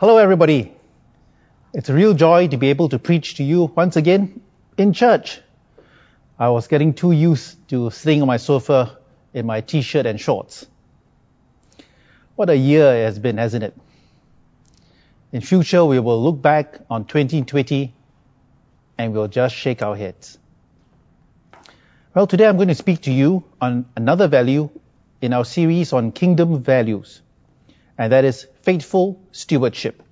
Hello, everybody. It's a real joy to be able to preach to you once again in church. I was getting too used to sitting on my sofa in my t-shirt and shorts. What a year it has been, hasn't it? In future, we will look back on 2020 and we'll just shake our heads. Well, today I'm going to speak to you on another value in our series on kingdom values, and that is faithful stewardship.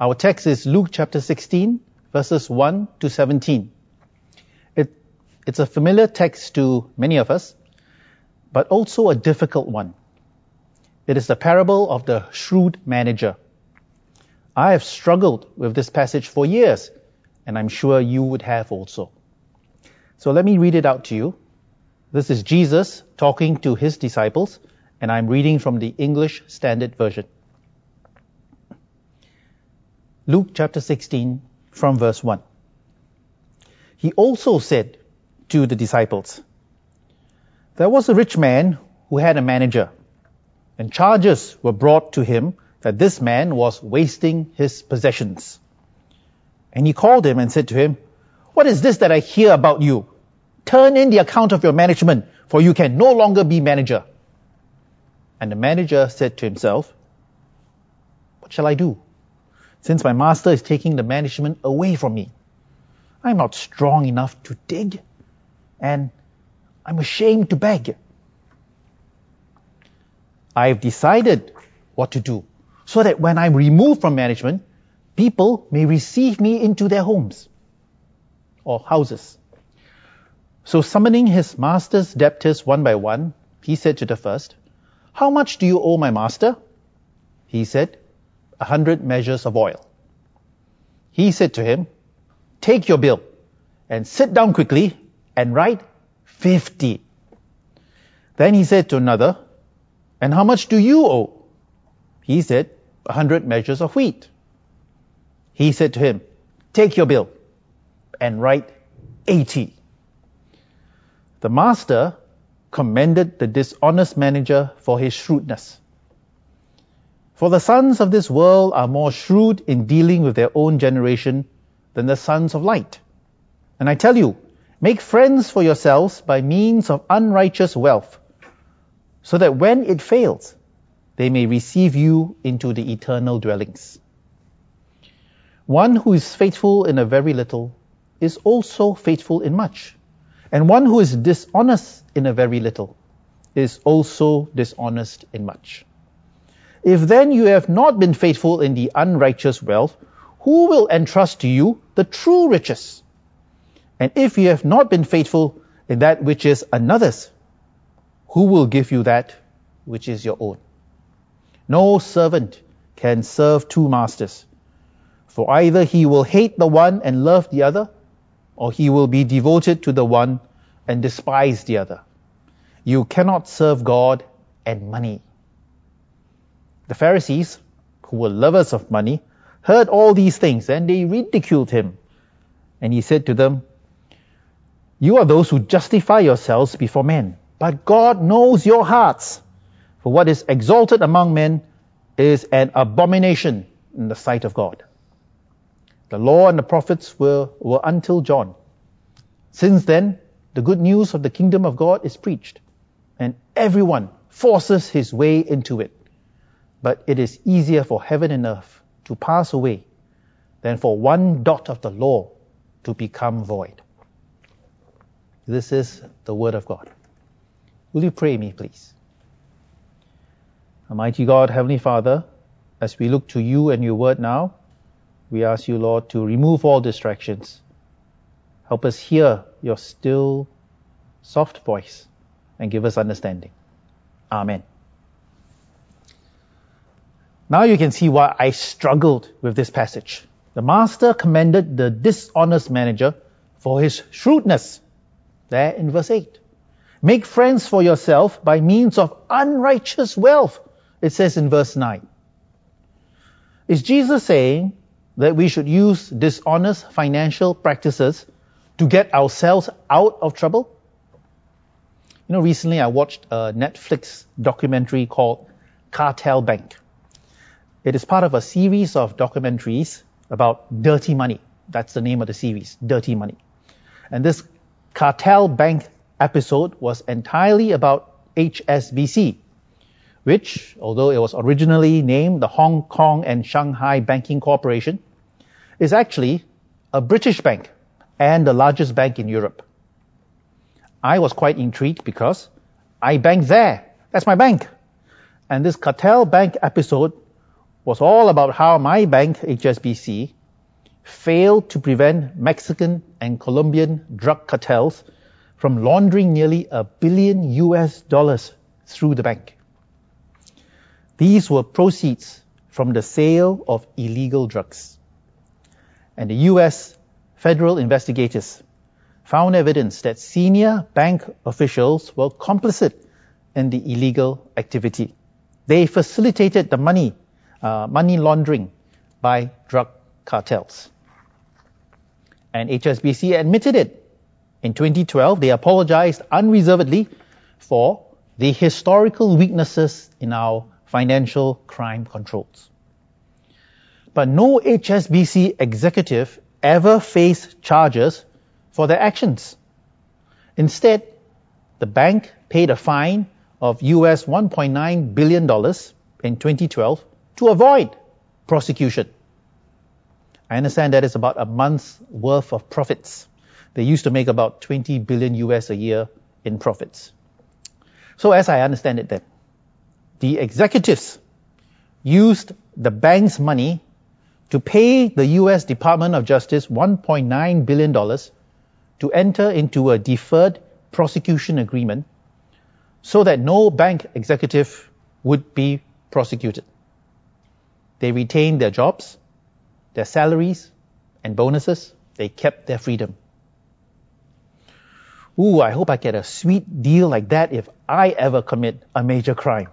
Our text is Luke chapter 16, verses 1 to 17. It, it's a familiar text to many of us, but also a difficult one. It is the parable of the shrewd manager. I have struggled with this passage for years, and I'm sure you would have also. So let me read it out to you. This is Jesus talking to his disciples, and I'm reading from the English Standard Version. Luke chapter 16 from verse 1. He also said to the disciples, There was a rich man who had a manager, and charges were brought to him that this man was wasting his possessions. And he called him and said to him, What is this that I hear about you? Turn in the account of your management, for you can no longer be manager. And the manager said to himself, What shall I do? Since my master is taking the management away from me. I'm not strong enough to dig, and I'm ashamed to beg. I've decided what to do, so that when I'm removed from management, people may receive me into their homes or houses. So summoning his master's debtors one by one, he said to the first, How much do you owe my master? He said, A hundred measures of oil. He said to him, Take your bill and sit down quickly and write fifty. Then he said to another, And how much do you owe? He said, A hundred measures of wheat. He said to him, Take your bill and write eighty. The master commended the dishonest manager for his shrewdness. For the sons of this world are more shrewd in dealing with their own generation than the sons of light. And I tell you, make friends for yourselves by means of unrighteous wealth, so that when it fails, they may receive you into the eternal dwellings. One who is faithful in a very little is also faithful in much. And one who is dishonest in a very little is also dishonest in much. If then you have not been faithful in the unrighteous wealth, who will entrust to you the true riches? And if you have not been faithful in that which is another's, who will give you that which is your own? No servant can serve two masters, for either he will hate the one and love the other, or he will be devoted to the one and despise the other. You cannot serve God and money. The Pharisees, who were lovers of money, heard all these things and they ridiculed him. And he said to them, You are those who justify yourselves before men, but God knows your hearts. For what is exalted among men is an abomination in the sight of God. The law and the prophets were, were until John. Since then, the good news of the kingdom of God is preached, and everyone forces his way into it. But it is easier for heaven and earth to pass away than for one dot of the law to become void. This is the word of God. Will you pray me, please? Almighty God, Heavenly Father, as we look to you and your word now, we ask you, Lord, to remove all distractions. Help us hear your still, soft voice and give us understanding. Amen. Now you can see why I struggled with this passage. The master commended the dishonest manager for his shrewdness. There in verse 8. Make friends for yourself by means of unrighteous wealth, it says in verse 9. Is Jesus saying that we should use dishonest financial practices to get ourselves out of trouble? You know, recently I watched a Netflix documentary called Cartel Bank. It is part of a series of documentaries about dirty money. That's the name of the series, Dirty Money. And this cartel bank episode was entirely about HSBC, which, although it was originally named the Hong Kong and Shanghai Banking Corporation, is actually a British bank and the largest bank in Europe. I was quite intrigued because I bank there. That's my bank. And this cartel bank episode was all about how my bank, HSBC, failed to prevent Mexican and Colombian drug cartels from laundering nearly a billion US dollars through the bank. These were proceeds from the sale of illegal drugs. And the US federal investigators found evidence that senior bank officials were complicit in the illegal activity. They facilitated the money, uh, money laundering by drug cartels. And HSBC admitted it. In 2012, they apologized unreservedly for the historical weaknesses in our financial crime controls. But no HSBC executive ever faced charges for their actions. Instead, the bank paid a fine of US $1.9 billion in 2012 to avoid prosecution. I understand that is about a month's worth of profits. They used to make about 20 billion US a year in profits. So as I understand it then, the executives used the bank's money to pay the US Department of Justice $1.9 billion to enter into a deferred prosecution agreement so that no bank executive would be prosecuted. They retained their jobs, their salaries, and bonuses. They kept their freedom. Ooh, I hope I get a sweet deal like that if I ever commit a major crime.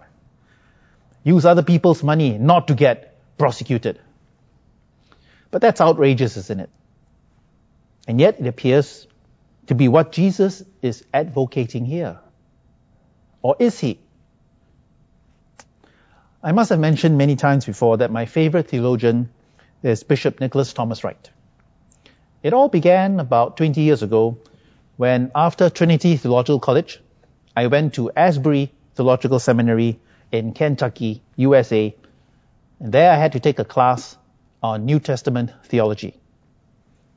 Use other people's money not to get prosecuted. But that's outrageous, isn't it? And yet it appears to be what Jesus is advocating here. Or is he? I must have mentioned many times before that my favorite theologian is Bishop Nicholas Thomas Wright. It all began about 20 years ago when after Trinity Theological College, I went to Asbury Theological Seminary in Kentucky, USA, and there I had to take a class on New Testament theology.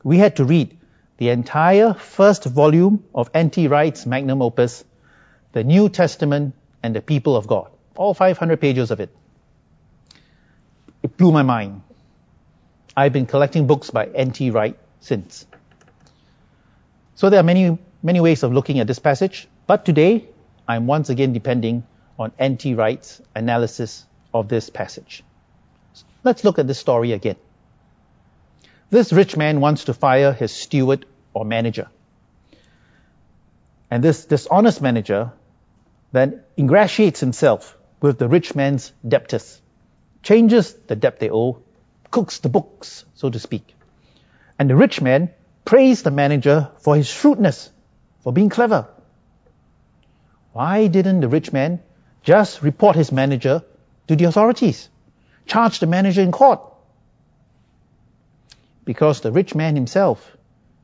We had to read the entire first volume of N.T. Wright's magnum opus, The New Testament and the People of God. All 500 pages of it. It blew my mind. I've been collecting books by N.T. Wright since. So there are many, many ways of looking at this passage, but today I'm once again depending on N.T. Wright's analysis of this passage. Let's look at this story again. This rich man wants to fire his steward or manager. And this dishonest manager then ingratiates himself with the rich man's debtors, changes the debt they owe, cooks the books, so to speak. And the rich man praised the manager for his shrewdness, for being clever. Why didn't the rich man just report his manager to the authorities? Charge the manager in court. Because the rich man himself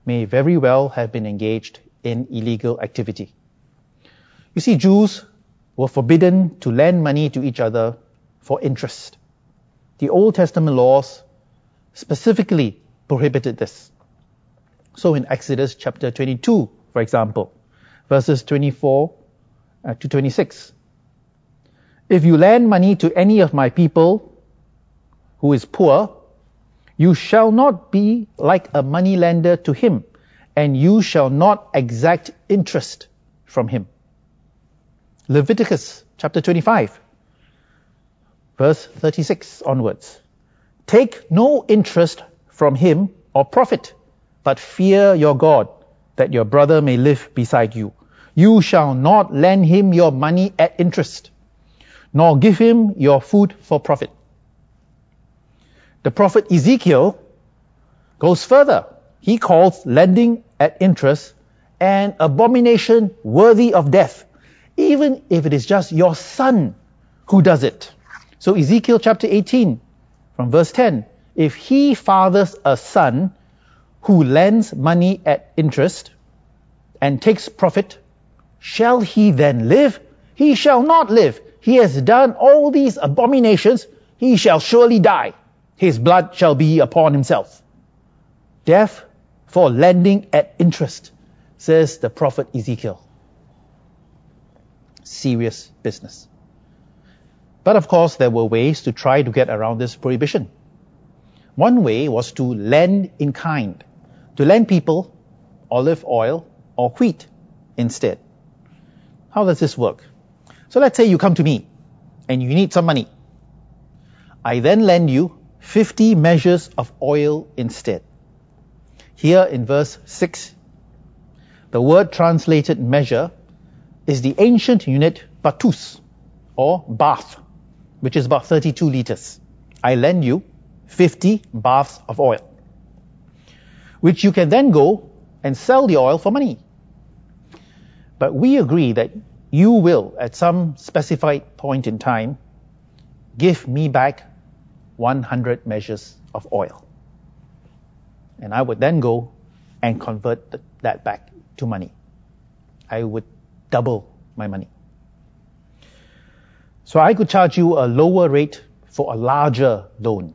may very well have been engaged in illegal activity. You see, Jews were forbidden to lend money to each other for interest. The Old Testament laws specifically prohibited this. So in Exodus chapter 22, for example, verses 24 uh, to 26, if you lend money to any of my people who is poor, you shall not be like a moneylender to him, and you shall not exact interest from him. Leviticus chapter 25, verse 36 onwards. Take no interest from him or profit, but fear your God, that your brother may live beside you. You shall not lend him your money at interest, nor give him your food for profit the prophet Ezekiel goes further. He calls lending at interest an abomination worthy of death, even if it is just your son who does it. So Ezekiel chapter 18, from verse 10. If he fathers a son who lends money at interest and takes profit, shall he then live? He shall not live. He has done all these abominations. He shall surely die. His blood shall be upon himself. Death for lending at interest, says the prophet Ezekiel. Serious business. But of course, there were ways to try to get around this prohibition. One way was to lend in kind, to lend people olive oil or wheat instead. How does this work? So let's say you come to me and you need some money. I then lend you 50 measures of oil instead. Here in verse 6, the word translated measure is the ancient unit batus or bath, which is about 32 liters. I lend you 50 baths of oil, which you can then go and sell the oil for money. But we agree that you will, at some specified point in time, give me back 100 measures of oil. And I would then go and convert that back to money. I would double my money. So I could charge you a lower rate for a larger loan.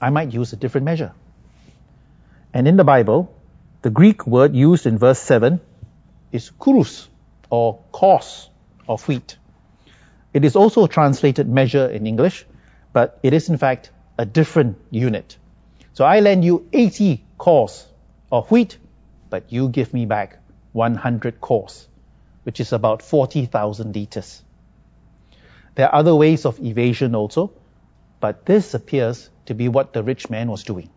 I might use a different measure. And in the Bible, the Greek word used in verse 7 is kurus or kos of wheat. It is also translated measure in English, but it is in fact a different unit. So I lend you 80 kos of wheat, but you give me back 100 kos, which is about 40,000 liters. There are other ways of evasion also, but this appears to be what the rich man was doing.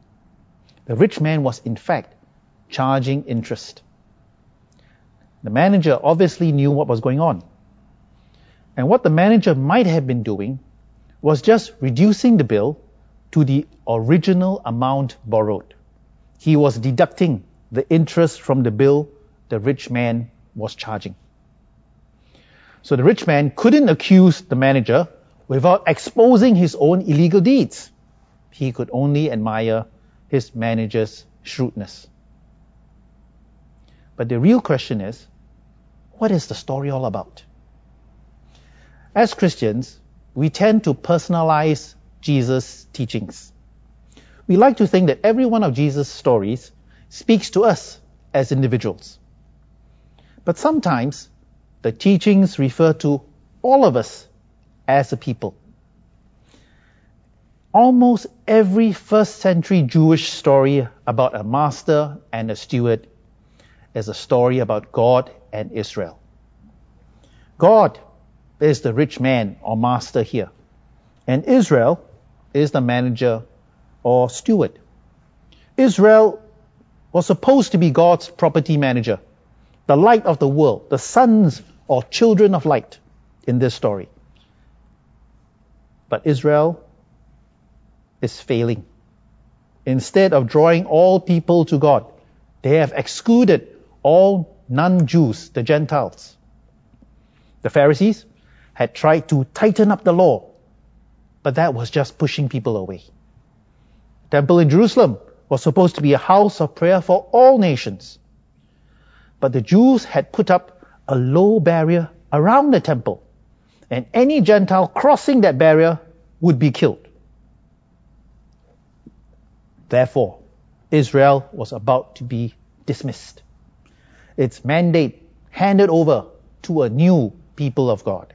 The rich man was in fact charging interest. The manager obviously knew what was going on. And what the manager might have been doing was just reducing the bill to the original amount borrowed. He was deducting the interest from the bill the rich man was charging. So the rich man couldn't accuse the manager without exposing his own illegal deeds. He could only admire his manager's shrewdness. But the real question is, what is the story all about? As Christians, we tend to personalize Jesus' teachings. We like to think that every one of Jesus' stories speaks to us as individuals. But sometimes the teachings refer to all of us as a people. Almost every first century Jewish story about a master and a steward is a story about God and Israel. God is the rich man or master here, and Israel is the manager or steward. Israel was supposed to be God's property manager, the light of the world, the sons or children of light in this story. But Israel is failing. Instead of drawing all people to God, they have excluded all non-Jews, the Gentiles. The Pharisees had tried to tighten up the law, but that was just pushing people away. The temple in Jerusalem was supposed to be a house of prayer for all nations. But the Jews had put up a low barrier around the temple, and any Gentile crossing that barrier would be killed. Therefore, Israel was about to be dismissed. Its mandate handed over to a new people of God.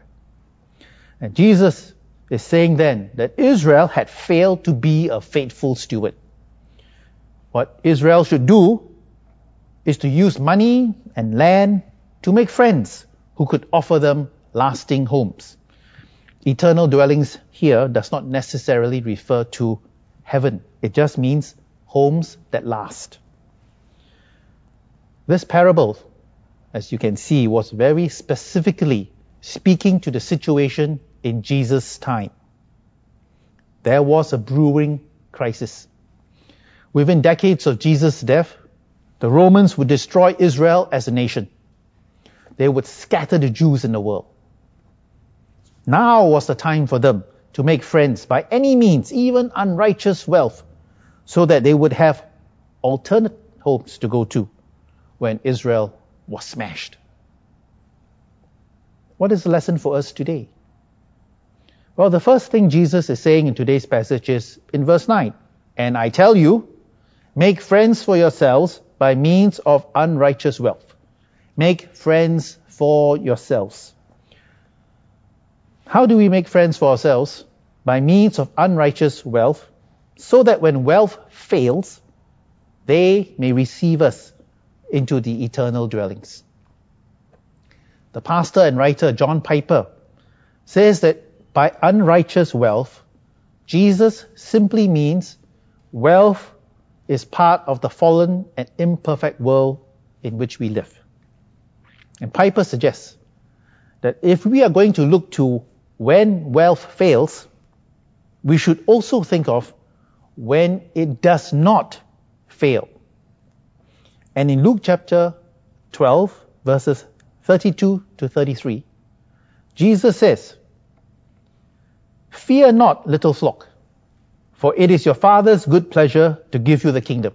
And Jesus is saying then that Israel had failed to be a faithful steward. What Israel should do is to use money and land to make friends who could offer them lasting homes. Eternal dwellings here does not necessarily refer to heaven. It just means homes that last. This parable, as you can see, was very specifically speaking to the situation in Jesus' time. There was a brewing crisis. Within decades of Jesus' death, the Romans would destroy Israel as a nation. They would scatter the Jews in the world. Now was the time for them to make friends by any means, even unrighteous wealth, so that they would have alternate homes to go to when Israel was smashed. What is the lesson for us today? Well, the first thing Jesus is saying in today's passage is in verse 9. And I tell you, make friends for yourselves by means of unrighteous wealth. Make friends for yourselves. How do we make friends for ourselves? By means of unrighteous wealth, so that when wealth fails, they may receive us into the eternal dwellings. The pastor and writer John Piper says that by unrighteous wealth, Jesus simply means wealth is part of the fallen and imperfect world in which we live. And Piper suggests that if we are going to look to when wealth fails, we should also think of when it does not fail. And in Luke chapter 12, verses 32 to 33, Jesus says, Fear not, little flock, for it is your Father's good pleasure to give you the kingdom.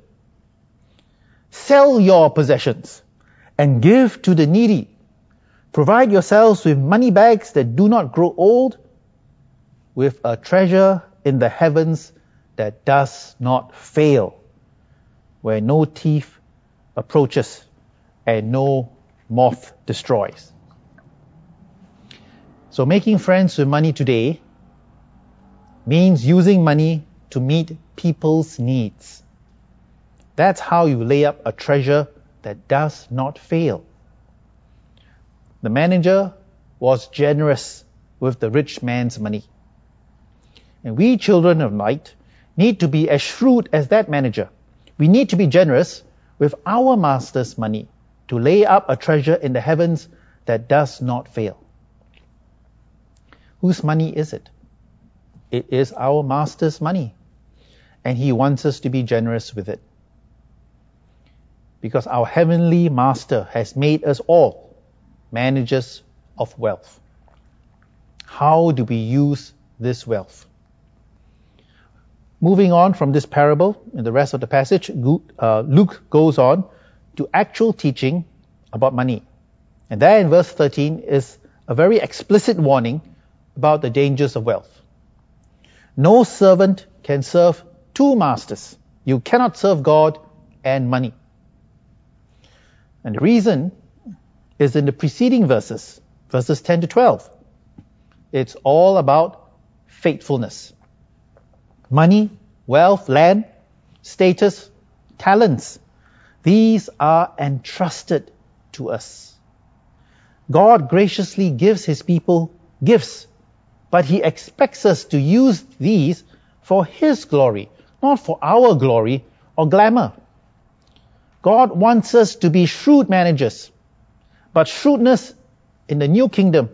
Sell your possessions and give to the needy. Provide yourselves with money bags that do not grow old, with a treasure in the heavens that does not fail, where no thief approaches and no moth destroys. So making friends with money today means using money to meet people's needs. That's how you lay up a treasure that does not fail. The manager was generous with the rich man's money. And we children of light need to be as shrewd as that manager. We need to be generous with our master's money to lay up a treasure in the heavens that does not fail. Whose money is it? It is our master's money. And he wants us to be generous with it because our heavenly master has made us all managers of wealth. How do we use this wealth? Moving on from this parable in the rest of the passage, uh, Luke goes on to actual teaching about money. And there in verse 13 is a very explicit warning about the dangers of wealth. No servant can serve two masters. You cannot serve God and money. And the reason is in the preceding verses, verses 10 to 12. It's all about faithfulness. Money, wealth, land, status, talents. These are entrusted to us. God graciously gives His people gifts, but He expects us to use these for His glory, not for our glory or glamour. God wants us to be shrewd managers. But shrewdness in the new kingdom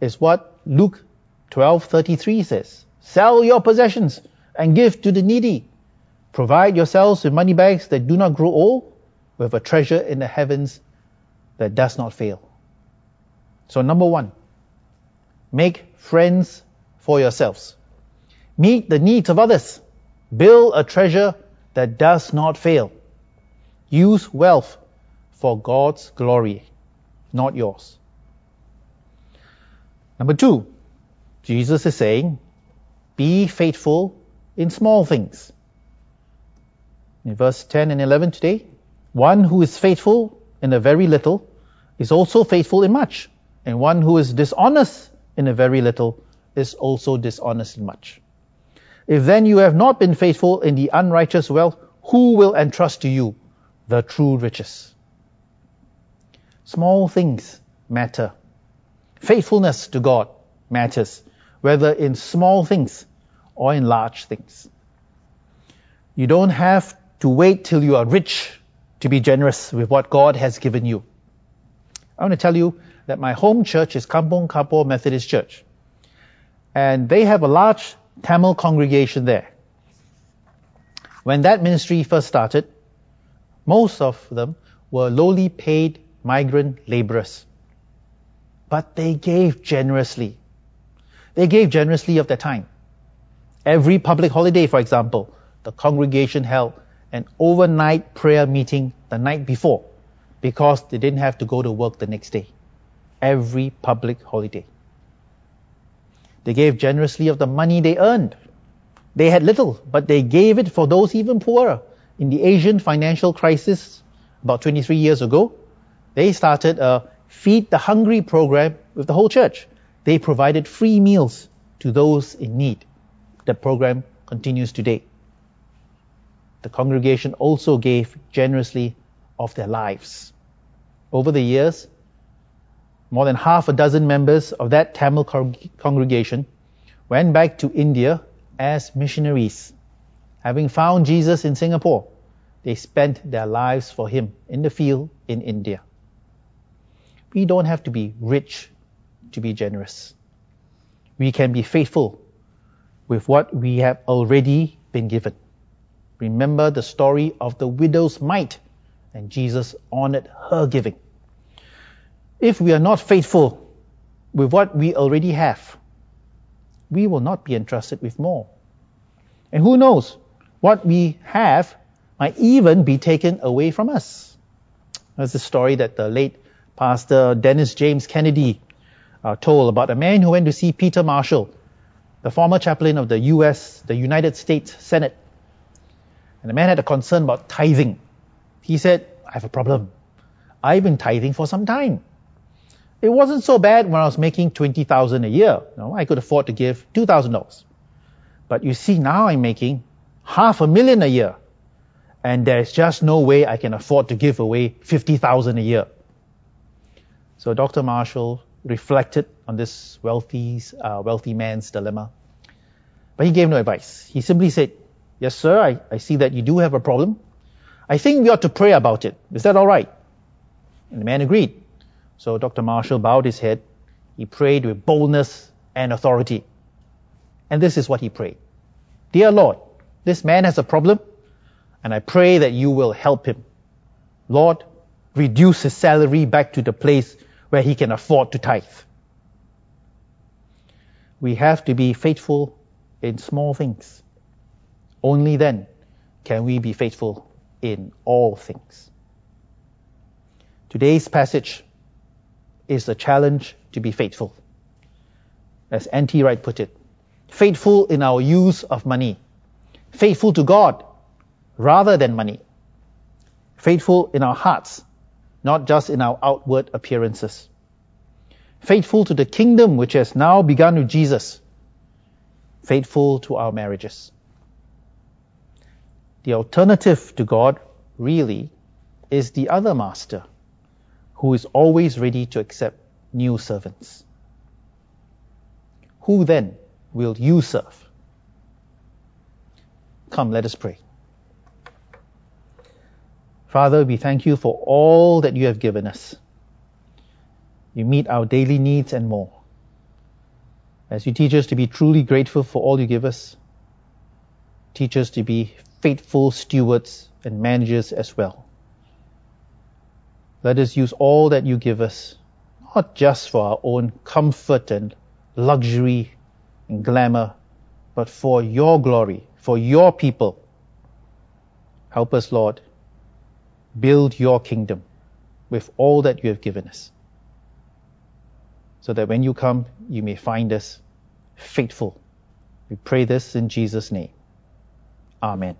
is what Luke 12:33 says. Sell your possessions and give to the needy. Provide yourselves with money bags that do not grow old, with a treasure in the heavens that does not fail. So number one, make friends for yourselves. Meet the needs of others. Build a treasure that does not fail. Use wealth for God's glory, not yours. Number two, Jesus is saying, be faithful in small things. In verse 10 and 11 today, one who is faithful in a very little is also faithful in much, and one who is dishonest in a very little is also dishonest in much. If then you have not been faithful in the unrighteous wealth, who will entrust to you the true riches. Small things matter. Faithfulness to God matters, whether in small things or in large things. You don't have to wait till you are rich to be generous with what God has given you. I want to tell you that my home church is Kampong Kapor Methodist Church. And they have a large Tamil congregation there. When that ministry first started, most of them were lowly paid migrant laborers. But they gave generously. They gave generously of their time. Every public holiday, for example, the congregation held an overnight prayer meeting the night before because they didn't have to go to work the next day. Every public holiday. They gave generously of the money they earned. They had little, but they gave it for those even poorer. In the Asian financial crisis about 23 years ago, they started a Feed the Hungry program with the whole church. They provided free meals to those in need. The program continues today. The congregation also gave generously of their lives. Over the years, more than half a dozen members of that Tamil congregation went back to India as missionaries. Having found Jesus in Singapore, they spent their lives for Him in the field in India. We don't have to be rich to be generous. We can be faithful with what we have already been given. Remember the story of the widow's mite, and Jesus honored her giving. If we are not faithful with what we already have, we will not be entrusted with more. And who knows, what we have might even be taken away from us. That's the story that the late Pastor Dennis James Kennedy uh, told about a man who went to see Peter Marshall, the former chaplain of the U.S., the United States Senate. And the man had a concern about tithing. He said, I have a problem. I've been tithing for some time. It wasn't so bad when I was making 20,000 a year. I could afford to give $2,000. But you see, now I'm making half a million a year. And there's just no way I can afford to give away 50,000 a year. So Dr. Marshall reflected on this wealthy, uh, wealthy man's dilemma. But he gave no advice. He simply said, Yes, sir, I, I see that you do have a problem. I think we ought to pray about it. Is that all right? And the man agreed. So Dr. Marshall bowed his head. He prayed with boldness and authority. And this is what he prayed. Dear Lord, this man has a problem, and I pray that you will help him. Lord, reduce his salary back to the place where he can afford to tithe. We have to be faithful in small things. Only then can we be faithful in all things. Today's passage is a challenge to be faithful. As N.T. Wright put it, faithful in our use of money, faithful to God rather than money, faithful in our hearts not just in our outward appearances. Faithful to the kingdom which has now begun with Jesus. Faithful to our marriages. The alternative to God really is the other master who is always ready to accept new servants. Who then will you serve? Come, let us pray. Father, we thank you for all that you have given us. You meet our daily needs and more. As you teach us to be truly grateful for all you give us, teach us to be faithful stewards and managers as well. Let us use all that you give us, not just for our own comfort and luxury and glamour, but for your glory, for your people. Help us, Lord, build your kingdom with all that you have given us. So that when you come, you may find us faithful. We pray this in Jesus' name. Amen.